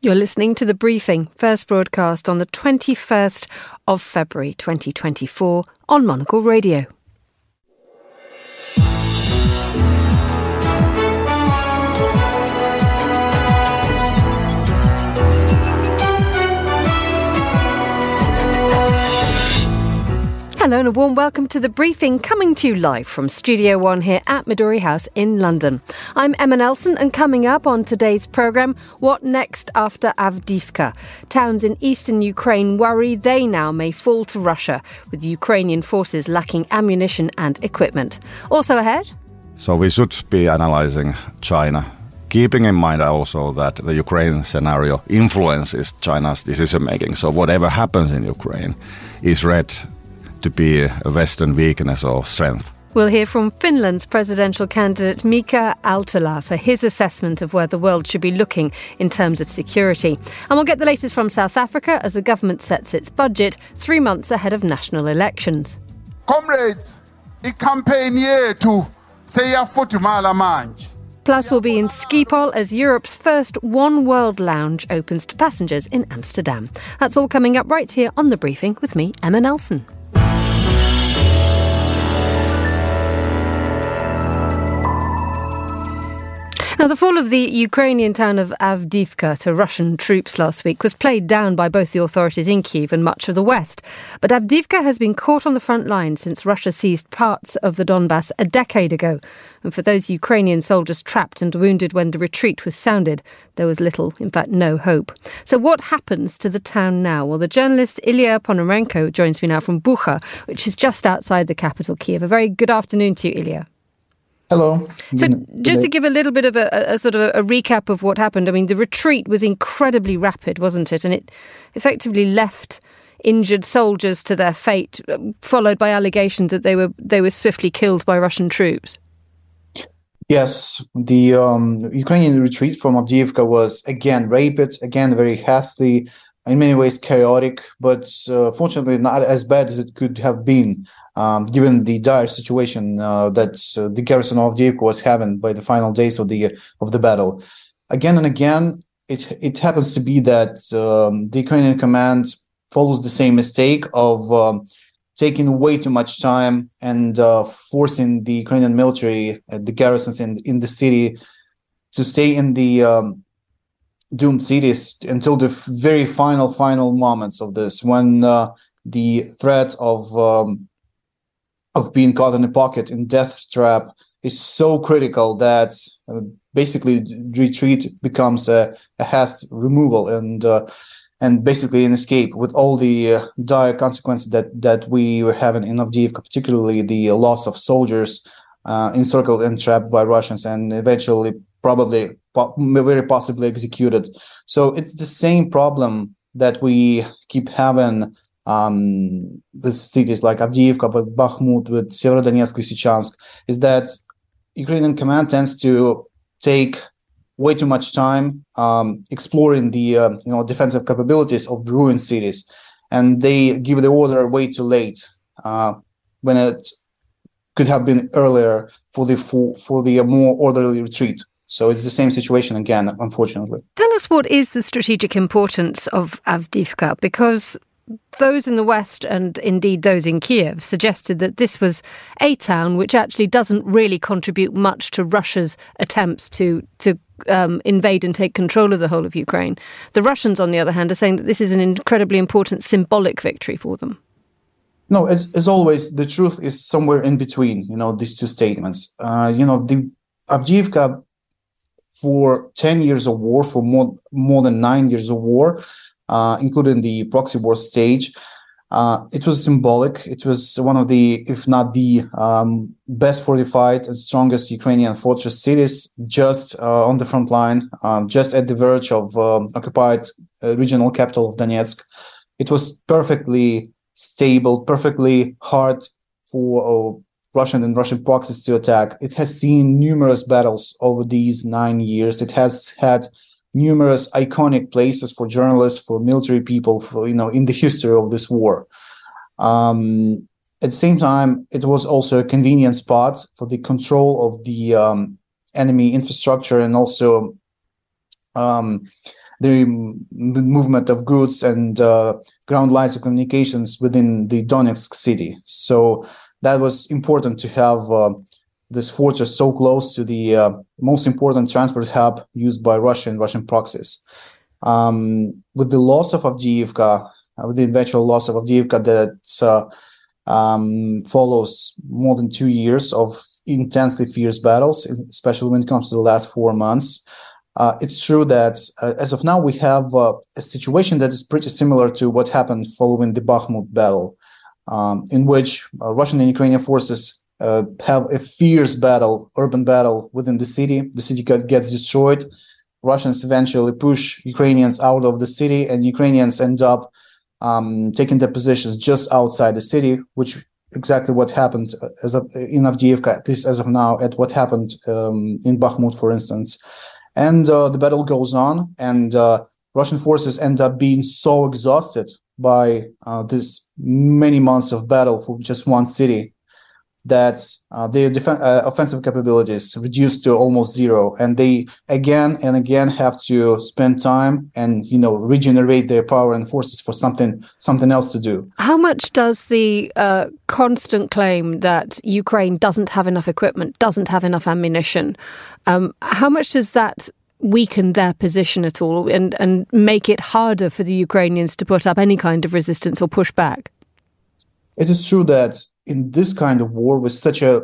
You're listening to The Briefing, first broadcast on the 21st of February 2024 on Monocle Radio. Hello and a warm welcome to the briefing coming to you live from Studio One here at Midori House in London. I'm Emma Nelson and coming up on today's programme, what next after Avdiivka? Towns in eastern Ukraine worry they now may fall to Russia, with Ukrainian forces lacking ammunition and equipment. Also ahead. So we should be analysing China keeping in mind also that the Ukraine scenario influences China's decision making. So whatever happens in Ukraine is read to be a Western weakness or strength. We'll hear from Finland's presidential candidate Mika Aaltola for his assessment of where the world should be looking in terms of security. And we'll get the latest from South Africa as the government sets its budget three months ahead of national elections. Comrades, i-campaign yethu seyafudumala manje. Plus, we'll be in Schiphol as Europe's first One World lounge opens to passengers in Amsterdam. That's all coming up right here on The Briefing with me, Emma Nelson. Now, the fall of the Ukrainian town of Avdiivka to Russian troops last week was played down by both the authorities in Kiev and much of the West. But Avdiivka has been caught on the front line since Russia seized parts of the Donbass a decade ago. And for those Ukrainian soldiers trapped and wounded when the retreat was sounded, there was little, in fact, no hope. So, what happens to the town now? Well, the journalist Ilya Ponomarenko joins me now from Bucha, which is just outside the capital, Kiev. A very good afternoon to you, Ilya. Hello. So, just to give a little bit of a, a sort of a, a, recap of what happened, I mean, the retreat was incredibly rapid, wasn't it? And it effectively left injured soldiers to their fate, followed by allegations that they were they were swiftly killed by Russian troops. Yes, the um, Ukrainian retreat from Avdiivka was again rapid, again very hasty, in many ways chaotic, but uh, fortunately not as bad as it could have been um, given the dire situation uh, that uh, the garrison of Avdiivka was having by the final days of the of the battle. Again and again, it it happens to be that um, the Ukrainian command follows the same mistake of um, taking way too much time and uh, forcing the Ukrainian military, uh, the garrisons in in the city, to stay in the um, doomed cities until the very final final moments of this when uh, the threat of um, of being caught in a pocket in death trap is so critical that uh, basically retreat becomes a, a haste removal and uh, and basically an escape with all the uh, dire consequences that that we were having in Avdiivka, particularly the loss of soldiers uh, encircled and trapped by Russians and eventually probably very possibly executed. So it's the same problem that we keep having um, cities like Avdiivka, with Bakhmut, with Severodonetsk, Lysychansk, is that Ukrainian command tends to take way too much time um, exploring the uh, you know defensive capabilities of ruined cities, and they give the order way too late uh, when it could have been earlier for the for, for the more orderly retreat. So it's the same situation again, unfortunately. Tell us what is the strategic importance of Avdiivka because those in the West and indeed those in Kiev suggested that this was a town which actually doesn't really contribute much to Russia's attempts to to um, invade and take control of the whole of Ukraine. The Russians, on the other hand, are saying that this is an incredibly important symbolic victory for them. No, as, as always, the truth is somewhere in between. You know these two statements. Uh, you know the Avdiivka for ten years of war, for more more than nine years of war uh, including the proxy war stage. Uh, it was symbolic. It was one of the, if not the um, best fortified and strongest Ukrainian fortress cities, just uh, on the front line, um, just at the verge of um, occupied uh, regional capital of Donetsk. It was perfectly stable, perfectly hard for uh, Russian and Russian proxies to attack. It has seen numerous battles over these nine years. It has had numerous iconic places for journalists, for military people, for you know, in the history of this war. Um, at the same time, it was also a convenient spot for the control of the um, enemy infrastructure and also um, the, movement of goods and uh, ground lines of communications within the Donetsk city. So that was important to have uh, this fortress so close to the uh, most important transport hub used by Russia and Russian proxies. Um, with the loss of Avdiivka, uh, with the eventual loss of Avdiivka, that uh, um, follows more than two years of intensely fierce battles, especially when it comes to the last four months. Uh, it's true that uh, as of now we have uh, a situation that is pretty similar to what happened following the Bakhmut battle, um, in which uh, Russian and Ukrainian forces uh, have a fierce battle, urban battle within the city. The city gets destroyed. Russians eventually push Ukrainians out of the city, and Ukrainians end up um, taking their positions just outside the city, which exactly what happened uh, as of, in Avdiivka, this as of now, at what happened um, in Bakhmut, for instance. And uh, the battle goes on, and uh, Russian forces end up being so exhausted by uh, this many months of battle for just one city that uh, their def- uh, offensive capabilities reduced to almost zero, and they again and again have to spend time and you know regenerate their power and forces for something something else to do. How much does the uh, constant claim that Ukraine doesn't have enough equipment, doesn't have enough ammunition, um, how much does that weaken their position at all and and make it harder for the Ukrainians to put up any kind of resistance or push back? It is true that in this kind of war with such a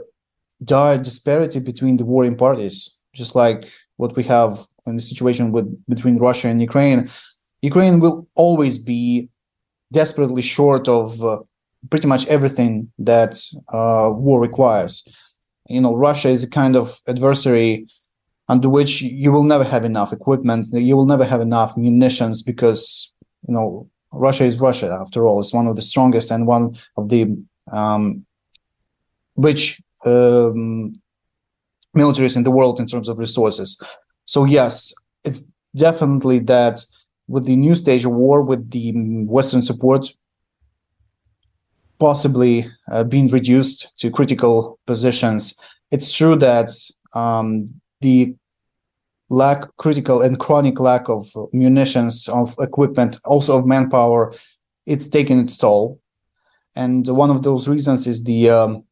dire disparity between the warring parties, just like what we have in the situation with between Russia and Ukraine, Ukraine will always be desperately short of uh, pretty much everything that uh, war requires. You know, Russia is a kind of adversary under which you will never have enough equipment, you will never have enough munitions because you know Russia is Russia after all. It's one of the strongest and one of the um, rich um, militaries in the world in terms of resources. So yes, it's definitely that with the new stage of war, with the Western support possibly uh, being reduced to critical positions, it's true that um, the lack, critical and chronic lack of munitions, of equipment, also of manpower, it's taken its toll and one of those reasons is the um,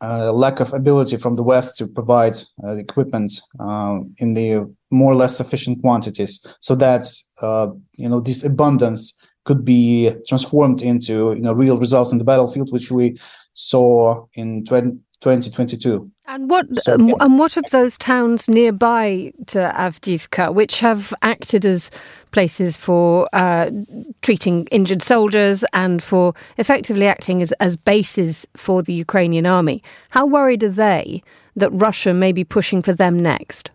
uh, lack of ability from the West to provide uh, equipment uh, in the more or less sufficient quantities, so that uh, you know this abundance could be transformed into you know real results in the battlefield, which we saw in 20, 2022. And what so, um, yes. and what of those towns nearby to Avdiivka, which have acted as places for uh, treating injured soldiers and for effectively acting as, as bases for the Ukrainian army? How worried are they that Russia may be pushing for them next?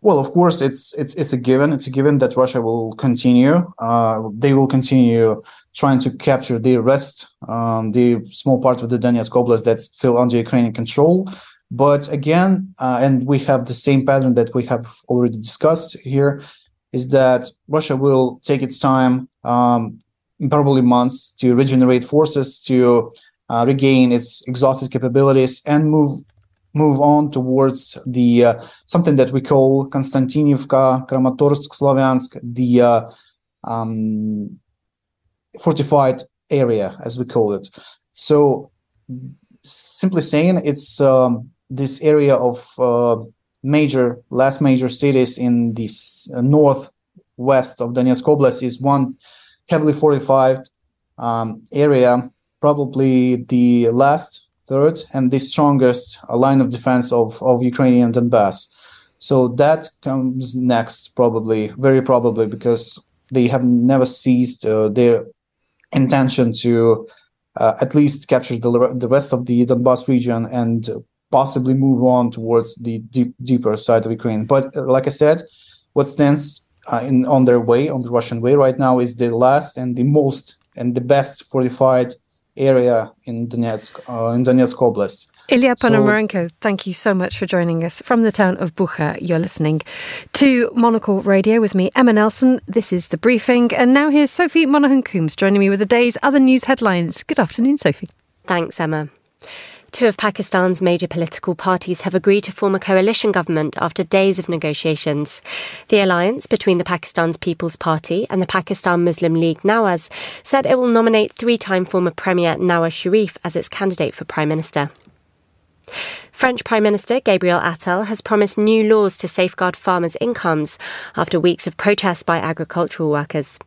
Well, of course, it's it's it's a given. It's a given that Russia will continue. Uh, they will continue trying to capture the rest, um, the small part of the Donetsk Oblast that's still under Ukrainian control. But again, uh, and we have the same pattern that we have already discussed here, is that Russia will take its time, um, probably months, to regenerate forces, to uh, regain its exhausted capabilities, and move move on towards the uh, something that we call Konstantinivka, Kramatorsk, Slavyansk, the uh, um, fortified area, as we call it. So, simply saying, it's um, this area of uh, major, last major cities in this uh, northwest of Donetsk Oblast is one heavily fortified um, area, probably the last third and the strongest line of defense of, of Ukrainian Donbass. So that comes next, probably, very probably, because they have never ceased uh, their intention to uh, at least capture the, the rest of the Donbass region and possibly move on towards the deep, deeper side of Ukraine. But uh, like I said, what stands uh, in on their way, on the Russian way right now, is the last and the most and the best fortified area in Donetsk, uh, in Donetsk Oblast. Ilya Ponomarenko, so, thank you so much for joining us from the town of Bucha. You're listening to Monocle Radio with me, Emma Nelson. This is the briefing, and now here's Sophie Monaghan Coombs joining me with the day's other news headlines. Good afternoon, Sophie. Thanks, Emma. Two of Pakistan's major political parties have agreed to form a coalition government after days of negotiations. The alliance between the Pakistan's People's Party and the Pakistan Muslim League Nawaz said it will nominate three time former Premier Nawaz Sharif as its candidate for Prime Minister. French Prime Minister Gabriel Attal has promised new laws to safeguard farmers' incomes after weeks of protests by agricultural workers.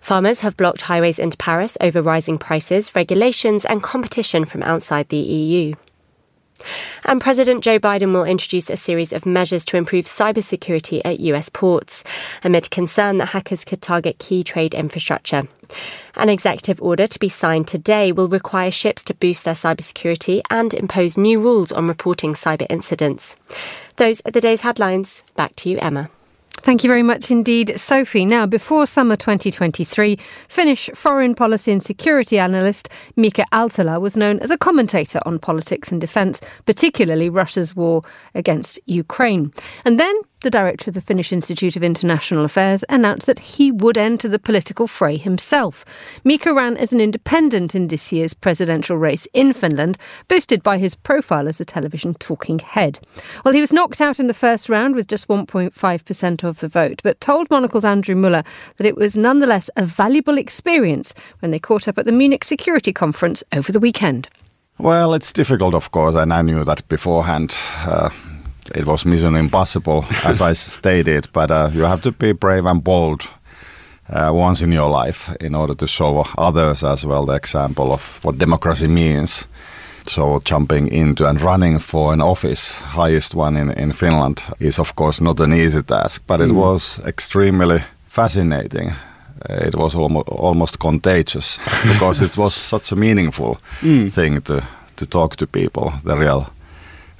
Farmers have blocked highways into Paris over rising prices, regulations, and competition from outside the EU. And President Joe Biden will introduce a series of measures to improve cybersecurity at US ports, amid concern that hackers could target key trade infrastructure. An executive order to be signed today will require ships to boost their cybersecurity and impose new rules on reporting cyber incidents. Those are the day's headlines. Back to you, Emma. Thank you very much indeed, Sophie. Now, before summer 2023, Finnish foreign policy and security analyst Mika Aaltola was known as a commentator on politics and defence, particularly Russia's war against Ukraine. And then the director of the Finnish Institute of International Affairs announced that he would enter the political fray himself. Mika ran as an independent in this year's presidential race in Finland, boosted by his profile as a television talking head. Well, he was knocked out in the first round with just 1.5% of the vote, but told Monocle's Andrew Mueller that it was nonetheless a valuable experience when they caught up at the Munich Security Conference over the weekend. Well, it's difficult, of course, and I knew that beforehand. Uh, it was mission impossible, as I stated, but uh, you have to be brave and bold uh, once in your life in order to show others as well the example of what democracy means. So jumping into and running for an office, highest one in, in Finland, is of course not an easy task, but it mm. was extremely fascinating. It was almost, almost contagious because it was such a meaningful mm. thing to, to talk to people, the real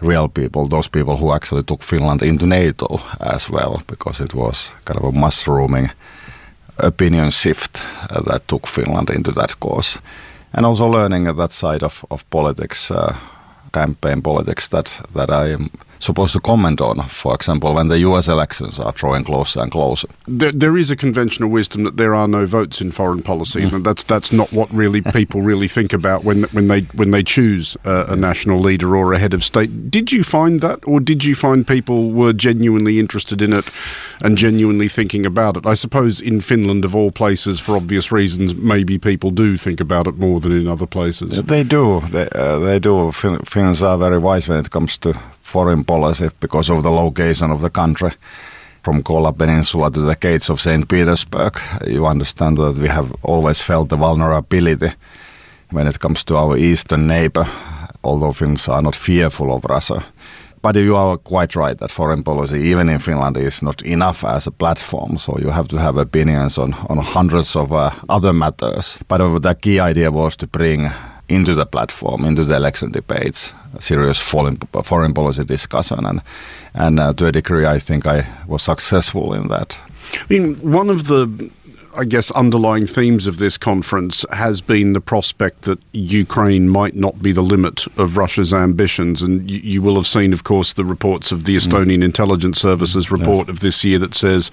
real people, those people who actually took Finland into NATO as well, because it was kind of a mushrooming opinion shift uh, that took Finland into that course. And also learning that side of, of politics, uh, campaign politics that, that I am supposed to comment on, for example, when the US elections are drawing closer and closer? There, there is a conventional wisdom that there are no votes in foreign policy, mm. and that's that's not what really people really think about when when they when they choose a, a national leader or a head of state. Did you find that, or did you find people were genuinely interested in it and genuinely thinking about it? I suppose in Finland, of all places, for obvious reasons, maybe people do think about it more than in other places. They do. They, uh, they do. Finns are very wise when it comes to foreign policy because of the location of the country. From Kola Peninsula to the gates of St. Petersburg, you understand that we have always felt the vulnerability when it comes to our eastern neighbor, although Finns are not fearful of Russia. But you are quite right that foreign policy, even in Finland, is not enough as a platform. So you have to have opinions on, on hundreds of uh, other matters. But uh, the key idea was to bring into the platform, into the election debates, serious foreign, foreign policy discussion, and and uh, to a degree, I think I was successful in that. I mean, one of the I guess, underlying themes of this conference has been the prospect that Ukraine might not be the limit of Russia's ambitions. And you, you will have seen, of course, the reports of the mm. Estonian mm. Intelligence Services report yes. of this year that says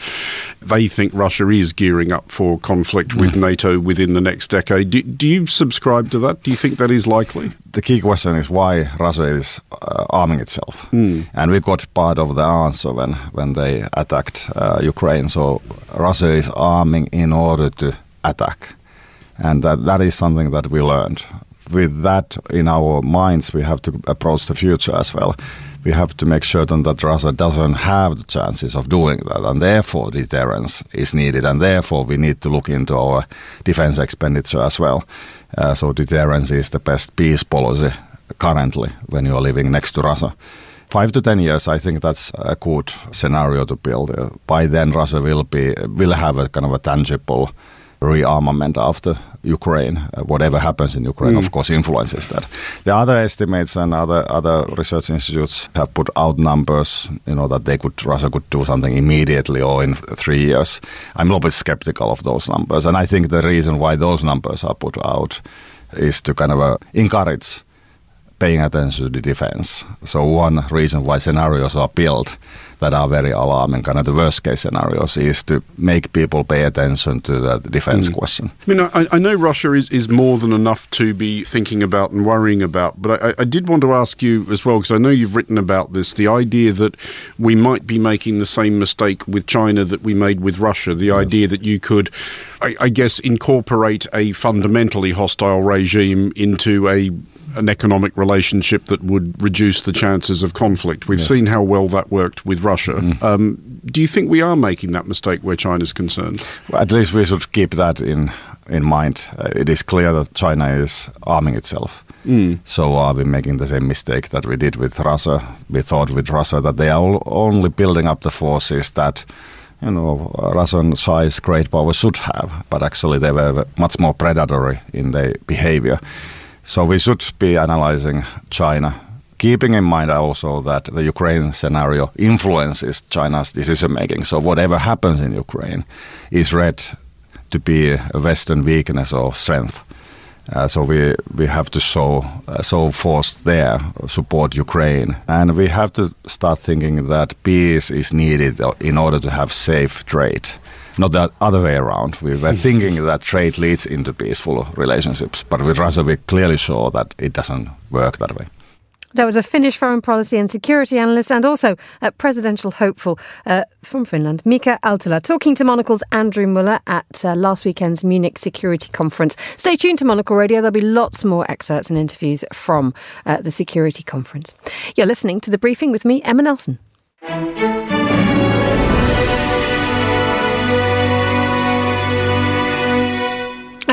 they think Russia is gearing up for conflict mm. with NATO within the next decade. Do, do, you subscribe to that? Do you think that is likely? The key question is why Russia is uh, arming itself. Mm. And we got part of the answer when, when they attacked uh, Ukraine. So Russia is arming in in order to attack. And that, that is something that we learned. With that in our minds, we have to approach the future as well. We have to make certain that Russia doesn't have the chances of doing that, and therefore deterrence is needed, and therefore we need to look into our defense expenditure as well. Uh, so deterrence is the best peace policy currently when you are living next to Russia five to ten years, I think that's a good scenario to build. Uh, by then, Russia will be will have a kind of a tangible rearmament after Ukraine. Uh, whatever happens in Ukraine, mm. of course, influences that. The other estimates and other other research institutes have put out numbers, you know, that they could Russia could do something immediately or in three years. I'm a little bit skeptical of those numbers, and I think the reason why those numbers are put out is to kind of uh, encourage paying attention to the defense. So one reason why scenarios are built that are very alarming, kind of the worst case scenarios, is to make people pay attention to the defense mm. question. I mean, I, I, know Russia is, is more than enough to be thinking about and worrying about, but I, I did want to ask you as well, because I know you've written about this, the idea that we might be making the same mistake with China that we made with Russia, the yes. idea that you could, I, I guess, incorporate a fundamentally hostile regime into a an economic relationship that would reduce the chances of conflict. We've yes. seen how well that worked with Russia. Mm. Um, do you think we are making that mistake where China is concerned? Well, at least we should keep that in in mind. Uh, it is clear that China is arming itself. Mm. So are we making the same mistake that we did with Russia? We thought with Russia that they are only building up the forces that you know, Russian size great power should have, but actually they were much more predatory in their behavior. So we should be analyzing China, keeping in mind also that the Ukraine scenario influences China's decision making. So whatever happens in Ukraine is read to be a Western weakness or strength. Uh, so we we have to show uh, show force there, support Ukraine, and we have to start thinking that peace is needed in order to have safe trade not the other way around. We were hmm. thinking that trade leads into peaceful relationships, but with Russia, we clearly saw that it doesn't work that way. That was a Finnish foreign policy and security analyst and also a presidential hopeful uh, from Finland, Mika Aaltola, talking to Monocle's Andrew Mueller at uh, last weekend's Munich Security Conference. Stay tuned to Monocle Radio. There'll be lots more excerpts and interviews from uh, the Security Conference. You're listening to The Briefing with me, Emma Nelson.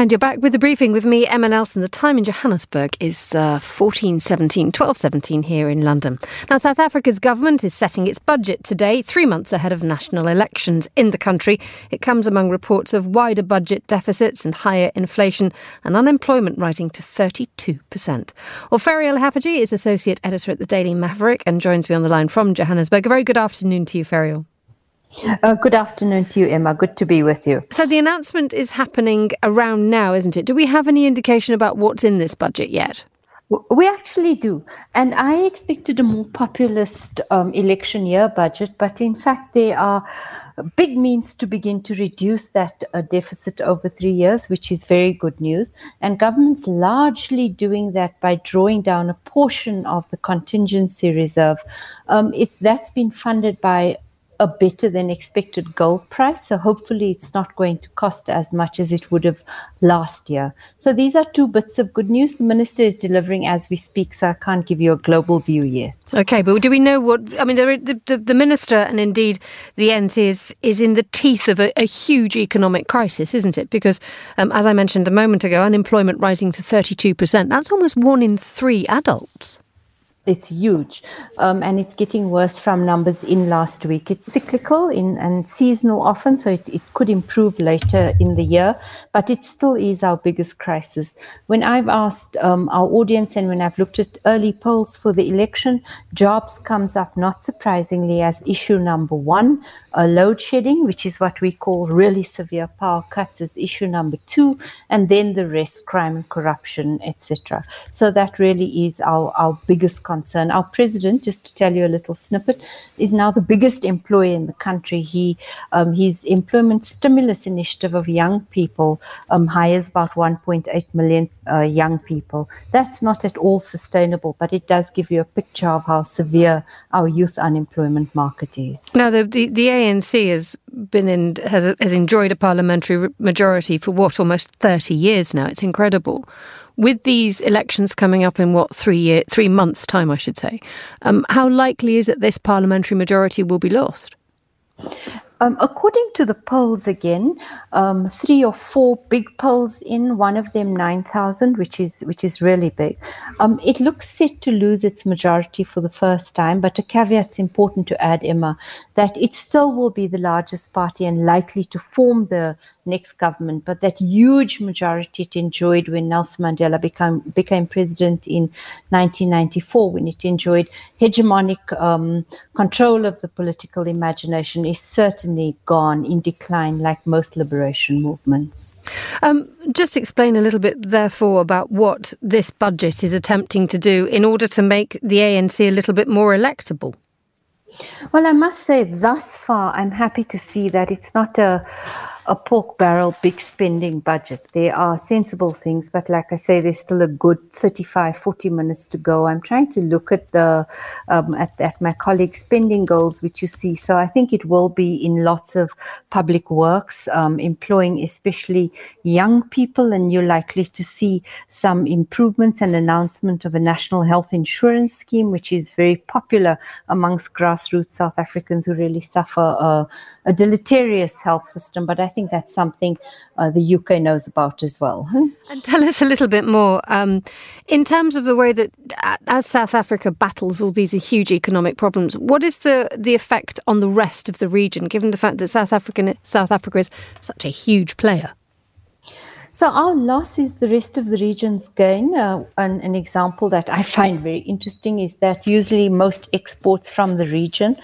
And you're back with the briefing with me, Emma Nelson. The time in Johannesburg is uh, 14.17, 12.17 here in London. Now, South Africa's government is setting its budget today, three months ahead of national elections in the country. It comes among reports of wider budget deficits and higher inflation and unemployment rising to 32%. Well, Ferial Haffajee is Associate Editor at the Daily Maverick and joins me on the line from Johannesburg. A very good afternoon to you, Ferial. Uh, good afternoon to you, Emma. Good to be with you. So, the announcement is happening around now, isn't it? Do we have any indication about what's in this budget yet? We actually do. And I expected a more populist um, election year budget, but in fact, there are big means to begin to reduce that uh, deficit over three years, which is very good news. And government's largely doing that by drawing down a portion of the contingency reserve. Um, it's that's been funded by a better than expected gold price. So hopefully it's not going to cost as much as it would have last year. So these are two bits of good news. The minister is delivering as we speak, so I can't give you a global view yet. Okay, but do we know what? I mean, the, the, the minister and indeed the ANC is, is in the teeth of a, a huge economic crisis, isn't it? Because, um, as I mentioned a moment ago, unemployment rising to 32%. That's almost one in three adults it's huge. Um, and it's getting worse from numbers in last week. It's cyclical in and seasonal often so it, it could improve later in the year but it still is our biggest crisis. When i've asked um, our audience and when i've looked at early polls for the election jobs comes up not surprisingly as issue number one uh, load shedding which is what we call really severe power cuts is issue number two and then the rest crime and corruption etc so that really is our, our biggest concern. Our president, just to tell you a little snippet, is now the biggest employer in the country. He um, his employment stimulus initiative of young people um, hires about 1.8 million uh, young people. That's not at all sustainable, but it does give you a picture of how severe our youth unemployment market is. Now, the the, the ANC has been in has has enjoyed a parliamentary majority for what almost 30 years now. It's incredible with these elections coming up in what three year, three months' time, I should say, um, how likely is it this parliamentary majority will be lost? Um, according to the polls again, um, three or four big polls in one of them nine thousand, which is which is really big. Um, it looks set to lose its majority for the first time, but a caveat's important to add, Emma, that it still will be the largest party and likely to form the next government, but that huge majority it enjoyed when Nelson Mandela became became president in 1994, when it enjoyed hegemonic um, control of the political imagination, is certainly gone in decline, like most liberation movements. Um, just explain a little bit, therefore, about what this budget is attempting to do in order to make the ANC a little bit more electable. Well, I must say, thus far, I'm happy to see that it's not a a pork barrel big spending budget. There are sensible things, but like I say, there's still a good 35, 40 minutes to go. I'm trying to look at the um, at, at my colleagues' spending goals, which you see. So I think it will be in lots of public works, um, employing especially young people, and you're likely to see some improvements and announcement of a national health insurance scheme, which is very popular amongst grassroots South Africans who really suffer a, a deleterious health system. But I think that's something uh, the UK knows about as well. And tell us a little bit more um, in terms of the way that, as South Africa battles all these huge economic problems, what is the the effect on the rest of the region, given the fact that South African South Africa is such a huge player? So our loss is the rest of the region's gain. Uh, an, an, example that I find very interesting is that usually most exports from the region,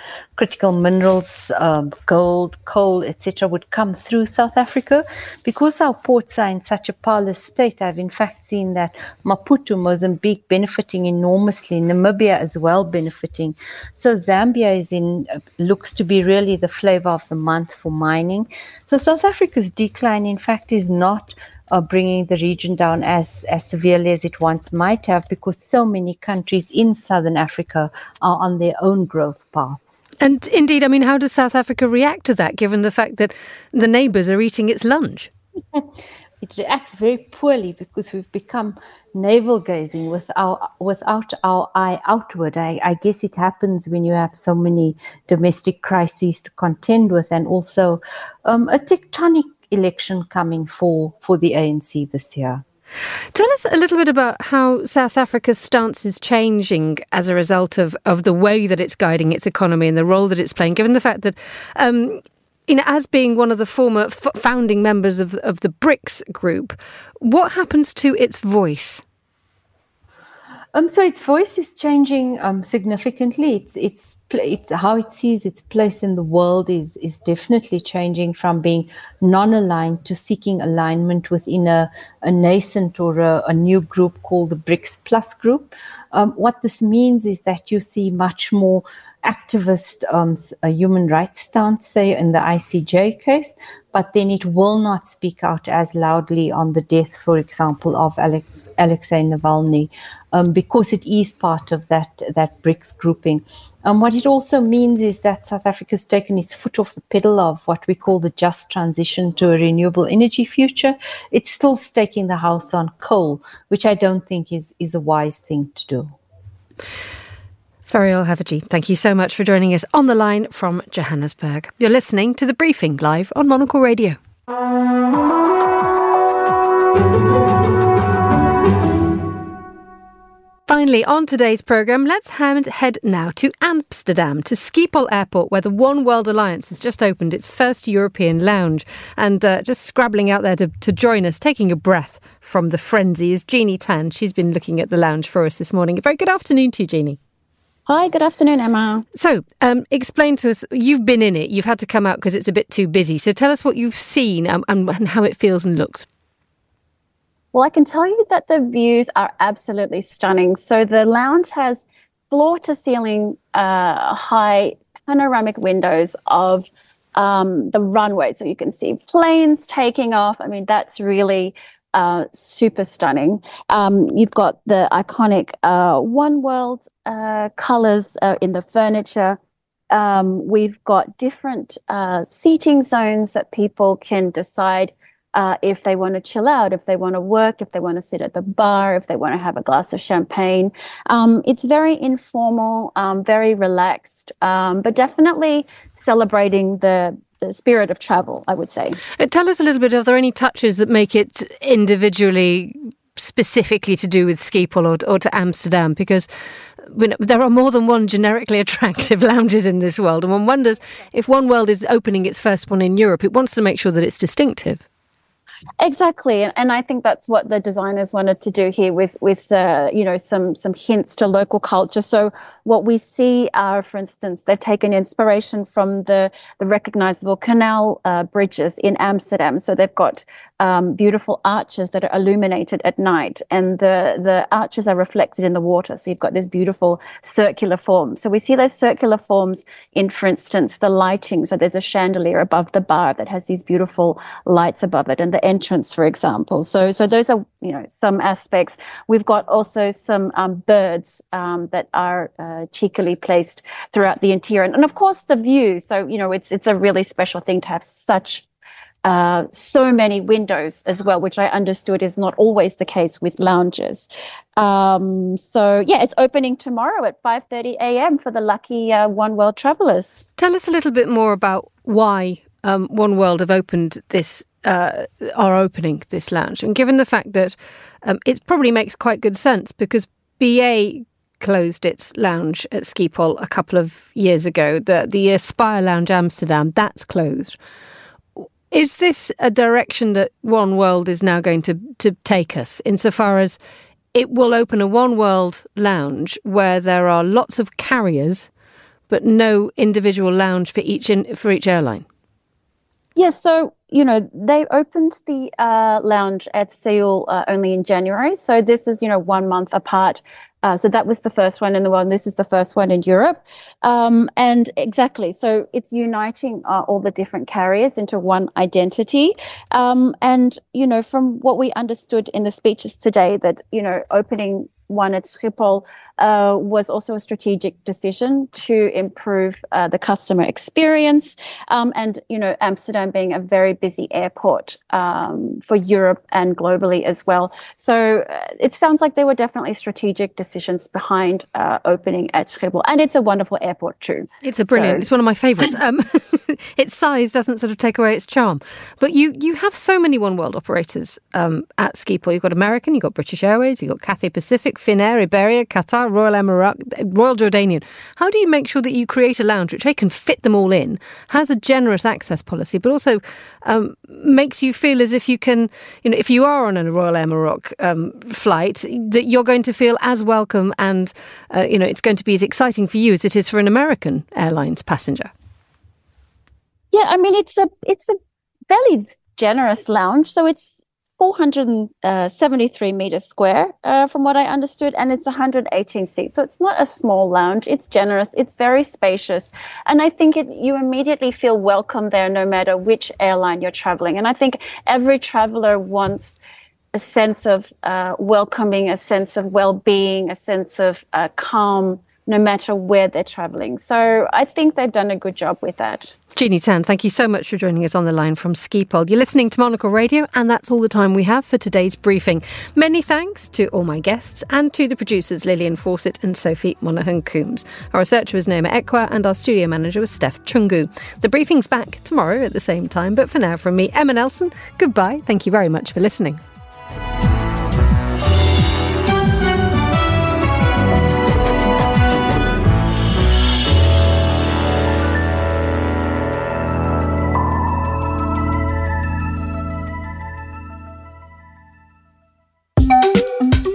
critical minerals, um, gold, coal, etc., would come through South Africa. Because our ports are in such a parlous state, I've in fact seen that Maputo, Mozambique, benefiting enormously, Namibia as well benefiting. So Zambia is in uh, looks to be really the flavor of the month for mining. So South Africa's decline, in fact, is not of bringing the region down as, as severely as it once might have because so many countries in southern Africa are on their own growth paths. And indeed, I mean, how does South Africa react to that given the fact that the neighbours are eating its lunch? it reacts very poorly because we've become navel gazing with our, without our eye outward. I, I, guess it happens when you have so many domestic crises to contend with and also um, a tectonic election coming for, for the ANC this year. Tell us a little bit about how South Africa's stance is changing as a result of, of the way that it's guiding its economy and the role that it's playing, given the fact that, um, you know, as being one of the former f- founding members of, of the BRICS group, what happens to its voice? Um, so its voice is changing um, significantly. It's it's it's how it sees its place in the world is is definitely changing from being non-aligned to seeking alignment within a, a nascent or a, a new group called the BRICS Plus group. Um, what this means is that you see much more activist um, human rights stance, say in the ICJ case, but then it will not speak out as loudly on the death, for example, of Alex, Alexei Navalny, um, because it is part of that, that BRICS grouping. Um, what it also means is that South Africa has taken its foot off the pedal of what we call the just transition to a renewable energy future. It's still staking the house on coal, which I don't think is, is a wise thing to do. Ferial Haffajee, thank you so much for joining us on the line from Johannesburg. You're listening to The Briefing live on Monocle Radio. Finally, on today's programme, let's head now to Amsterdam, to Schiphol Airport, where the One World Alliance has just opened its first European lounge. And uh, just scrabbling out there to, to join us, taking a breath from the frenzy, is Jeannie Tan. She's been looking at the lounge for us this morning. A very good afternoon to you, Jeannie. Hi, good afternoon, Emma. So, um, explain to us. You've been in it. You've had to come out because it's a bit too busy. So, tell us what you've seen and, and, and how it feels and looks. Well, I can tell you that the views are absolutely stunning. So, the lounge has floor to ceiling uh, high panoramic windows of um, the runway. So, you can see planes taking off. I mean, that's really uh, super stunning. Um, you've got the iconic uh, One World uh, colors uh, in the furniture. Um, we've got different uh, seating zones that people can decide uh, if they want to chill out, if they want to work, if they want to sit at the bar, if they want to have a glass of champagne. Um, it's very informal, um, very relaxed, um, but definitely celebrating the the spirit of travel, I would say. Uh, tell us a little bit. Are there any touches that make it individually specifically to do with Schiphol or, or to Amsterdam? Because know, there are more than one generically attractive lounges in this world, and one wonders if One World is opening its first one in Europe, it wants to make sure that it's distinctive. Exactly, and, and I think that's what the designers wanted to do here with with uh, you know some some hints to local culture. So what we see are, for instance, they've taken inspiration from the the recognizable canal uh, bridges in Amsterdam. So they've got um, beautiful arches that are illuminated at night, and the the arches are reflected in the water. So you've got this beautiful circular form. So we see those circular forms in, for instance, the lighting. So there's a chandelier above the bar that has these beautiful lights above it, and the entrance, for example. So so those are you know some aspects. We've got also some um, birds um, that are uh, cheekily placed throughout the interior, and, and of course the view. So you know it's it's a really special thing to have such uh, so many windows as well, which I understood is not always the case with lounges. Um, so yeah, it's opening tomorrow at 5:30 a.m. for the lucky uh, One World travelers. Tell us a little bit more about why um, One World have opened this. Uh, are opening this lounge, and given the fact that um, it probably makes quite good sense because BA closed its lounge at Schiphol a couple of years ago. The the Aspire Lounge Amsterdam that's closed. Is this a direction that One World is now going to, to take us, insofar as it will open a One World lounge where there are lots of carriers, but no individual lounge for each in, for each airline? Yes, so you know they opened the uh, lounge at Seoul uh, only in January, so this is you know one month apart uh, so that was the first one in the world. And this is the first one in Europe. Um, and exactly, so it's uniting uh, all the different carriers into one identity. Um, and, you know, from what we understood in the speeches today, that, you know, opening one at Schiphol uh, was also a strategic decision to improve uh, the customer experience. Um, and, you know, Amsterdam being a very busy airport um, for Europe and globally as well. So uh, it sounds like there were definitely strategic decisions behind uh, opening at Schiphol. And it's a wonderful airport too. It's a brilliant, so. it's one of my favourites. Um, its size doesn't sort of take away its charm. But you, you have so many One World operators um, at Schiphol. You've got American, you've got British Airways, you've got Cathay Pacific, Finnair, Iberia, Qatar, Royal Air Maroc, Royal Jordanian. How do you make sure that you create a lounge which can fit them all in, has a generous access policy, but also um, makes you feel as if you can, you know, if you are on a Royal Air Maroc um, flight, that you're going to feel as welcome and, uh, you know, it's going to be as exciting for you as it is for an American Airlines passenger. Yeah, I mean it's a it's a fairly generous lounge, so it's 473 uh, meters square, uh, from what I understood, and it's 118 seats. So it's not a small lounge. It's generous. It's very spacious, and I think it, you immediately feel welcome there, no matter which airline you're traveling. And I think every traveler wants a sense of uh, welcoming, a sense of well-being, a sense of uh, calm, no matter where they're traveling. So I think they've done a good job with that. Jeannie Tan, thank you so much for joining us on the line from Schiphol. You're listening to Monocle Radio, and that's all the time we have for today's briefing. Many thanks to all my guests and to the producers Lillian Fawcett and Sophie Monaghan Coombs. Our researcher was Noma Ekwa, and our studio manager was Steph Chungu. The briefing's back tomorrow at the same time, but for now, from me, Emma Nelson, goodbye. Thank you very much for listening.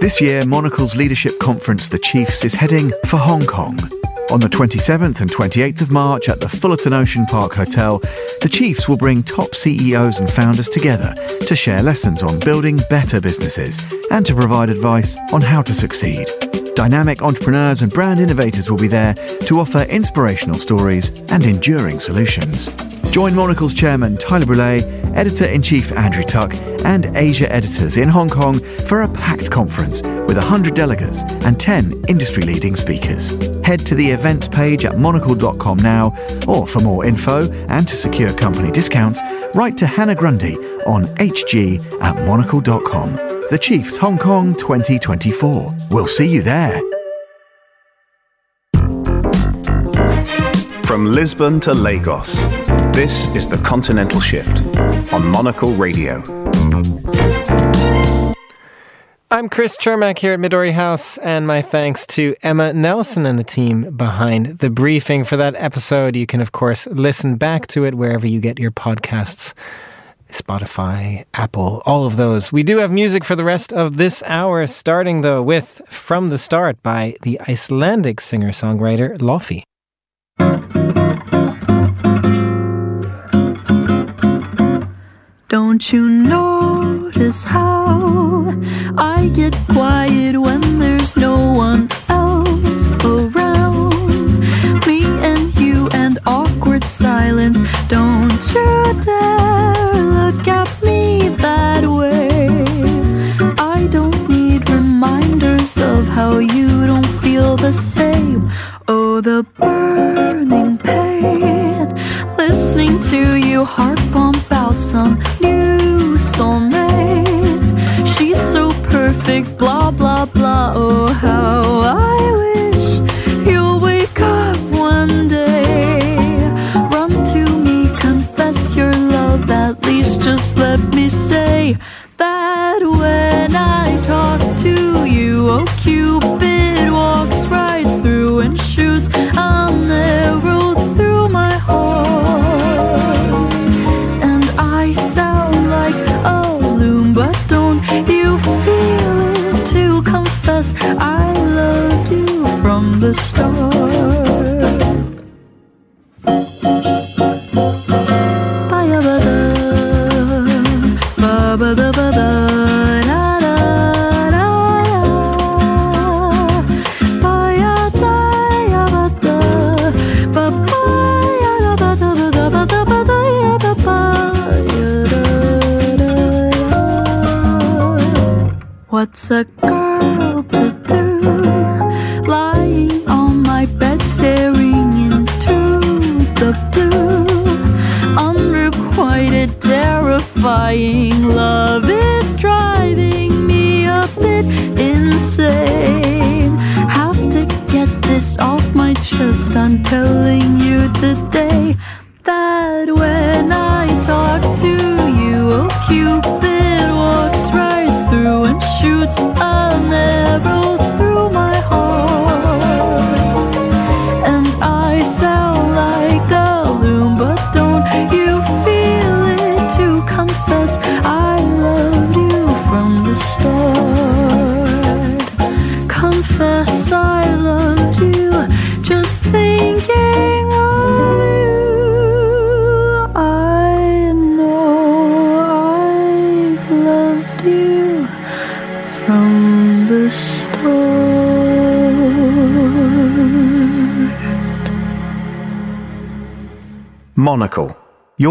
This year, Monocle's leadership conference, The Chiefs, is heading for Hong Kong. On the 27th and 28th of March at the Fullerton Ocean Park Hotel, the Chiefs will bring top CEOs and founders together to share lessons on building better businesses and to provide advice on how to succeed. Dynamic entrepreneurs and brand innovators will be there to offer inspirational stories and enduring solutions. Join Monocle's chairman Tyler Brûlé, editor in chief Andrew Tuck, and Asia editors in Hong Kong for a packed conference with 100 delegates and 10 industry leading speakers. Head to the events page at monocle.com now, or for more info and to secure company discounts, write to Hannah Grundy on hg at monocle.com. The Chiefs Hong Kong 2024. We'll see you there. From Lisbon to Lagos, this is The Continental Shift on Monocle Radio. I'm Chris Chermak here at Midori House, and my thanks to Emma Nelson and the team behind the briefing for that episode. You can, of course, listen back to it wherever you get your podcasts. Spotify, Apple, all of those. We do have music for the rest of this hour, starting though with From the Start by the Icelandic singer songwriter Laufey. Don't you notice how I get quiet when there's no one else around? Me and you and awkward silence. Don't you dare look at me that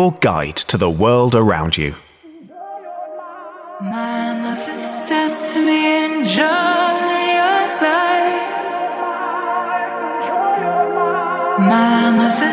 your guide to the world around you. My mother says to me, enjoy your life. My mother